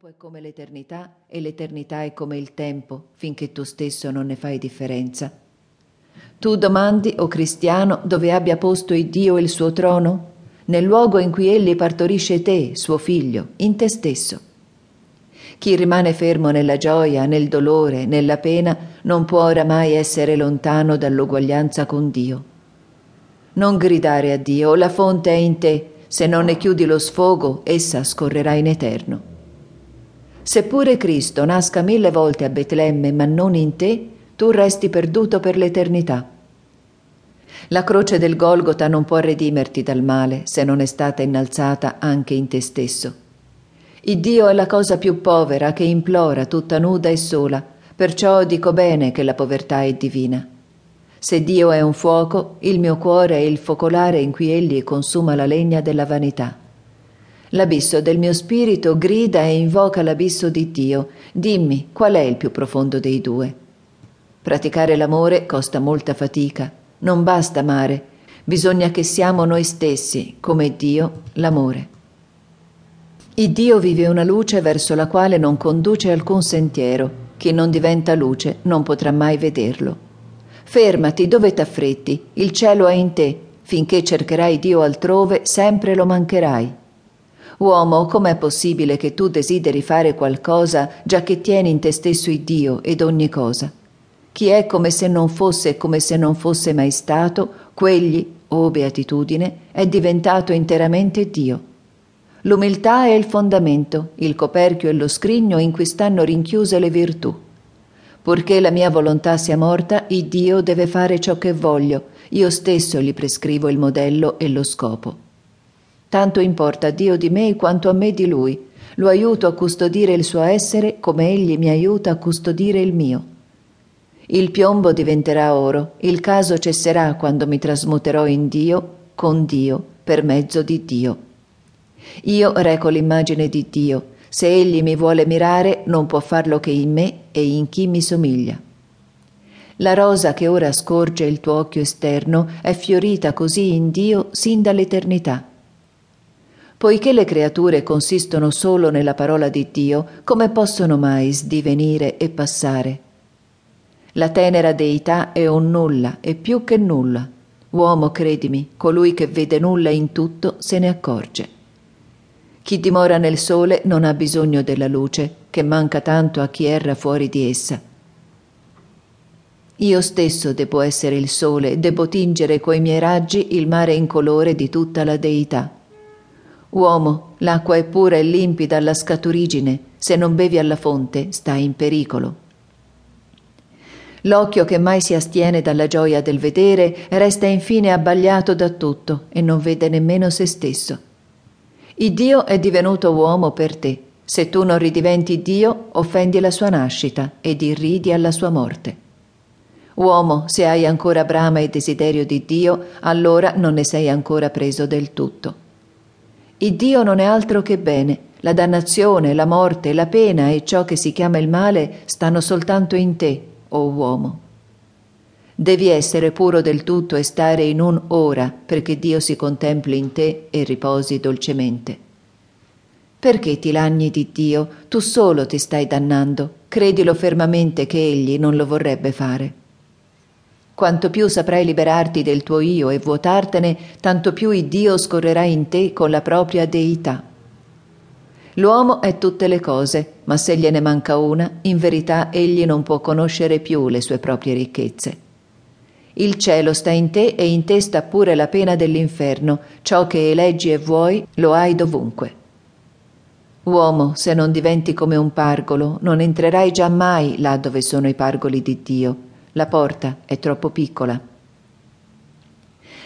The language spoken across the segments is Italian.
tempo è come l'eternità e l'eternità è come il tempo, finché tu stesso non ne fai differenza. Tu domandi, o cristiano, dove abbia posto il Dio il suo trono? Nel luogo in cui egli partorisce te, suo figlio, in te stesso. Chi rimane fermo nella gioia, nel dolore, nella pena, non può oramai essere lontano dall'uguaglianza con Dio. Non gridare a Dio, la fonte è in te, se non ne chiudi lo sfogo, essa scorrerà in eterno. Seppure Cristo nasca mille volte a Betlemme, ma non in te, tu resti perduto per l'eternità. La croce del Golgota non può redimerti dal male se non è stata innalzata anche in te stesso. Il Dio è la cosa più povera che implora tutta nuda e sola, perciò dico bene che la povertà è divina. Se Dio è un fuoco, il mio cuore è il focolare in cui egli consuma la legna della vanità. L'abisso del mio spirito grida e invoca l'abisso di Dio. Dimmi qual è il più profondo dei due. Praticare l'amore costa molta fatica. Non basta amare, bisogna che siamo noi stessi, come Dio, l'amore. Il Dio vive una luce verso la quale non conduce alcun sentiero. Chi non diventa luce non potrà mai vederlo. Fermati, dove t'affretti? Il cielo è in te. Finché cercherai Dio altrove, sempre lo mancherai. Uomo, com'è possibile che tu desideri fare qualcosa già che tieni in te stesso il Dio ed ogni cosa? Chi è come se non fosse e come se non fosse mai stato, quegli, o oh beatitudine, è diventato interamente Dio. L'umiltà è il fondamento, il coperchio e lo scrigno in cui stanno rinchiuse le virtù. Purché la mia volontà sia morta, il Dio deve fare ciò che voglio, io stesso gli prescrivo il modello e lo scopo. Tanto importa a Dio di me quanto a me di Lui. Lo aiuto a custodire il suo essere come Egli mi aiuta a custodire il mio. Il piombo diventerà oro, il caso cesserà quando mi trasmuterò in Dio, con Dio, per mezzo di Dio. Io reco l'immagine di Dio, se egli mi vuole mirare, non può farlo che in me e in chi mi somiglia. La rosa che ora scorge il tuo occhio esterno è fiorita così in Dio sin dall'eternità. Poiché le creature consistono solo nella parola di Dio, come possono mai sdivenire e passare? La tenera deità è un nulla e più che nulla. Uomo, credimi, colui che vede nulla in tutto se ne accorge. Chi dimora nel sole non ha bisogno della luce, che manca tanto a chi erra fuori di essa. Io stesso devo essere il sole, devo tingere coi miei raggi il mare incolore di tutta la deità. Uomo, l'acqua è pura e limpida alla scaturigine, se non bevi alla fonte stai in pericolo. L'occhio che mai si astiene dalla gioia del vedere resta infine abbagliato da tutto e non vede nemmeno se stesso. Il Dio è divenuto uomo per te. Se tu non ridiventi Dio, offendi la sua nascita ed irridi alla sua morte. Uomo, se hai ancora brama e desiderio di Dio, allora non ne sei ancora preso del tutto. Il Dio non è altro che bene. La dannazione, la morte, la pena e ciò che si chiama il male stanno soltanto in te, o oh uomo. Devi essere puro del tutto e stare in un ora perché Dio si contempli in te e riposi dolcemente. Perché ti lagni di Dio? Tu solo ti stai dannando. Credilo fermamente che Egli non lo vorrebbe fare. Quanto più saprai liberarti del tuo io e vuotartene, tanto più il Dio scorrerà in te con la propria deità. L'uomo è tutte le cose, ma se gliene manca una, in verità egli non può conoscere più le sue proprie ricchezze. Il cielo sta in te e in te sta pure la pena dell'inferno. Ciò che eleggi e vuoi lo hai dovunque. Uomo, se non diventi come un pargolo, non entrerai già mai là dove sono i pargoli di Dio. La porta è troppo piccola.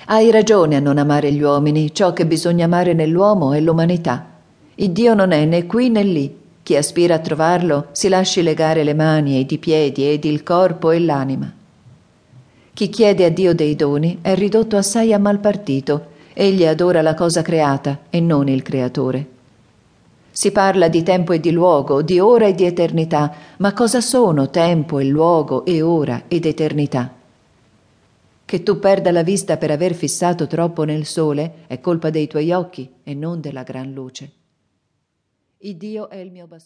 Hai ragione a non amare gli uomini, ciò che bisogna amare nell'uomo è l'umanità. Il Dio non è né qui né lì. Chi aspira a trovarlo si lasci legare le mani ed i piedi ed il corpo e l'anima. Chi chiede a Dio dei doni è ridotto assai a mal partito. Egli adora la cosa creata e non il creatore. Si parla di tempo e di luogo, di ora e di eternità, ma cosa sono tempo e luogo e ora ed eternità? Che tu perda la vista per aver fissato troppo nel sole è colpa dei tuoi occhi e non della gran luce. Il Dio è il mio bastone.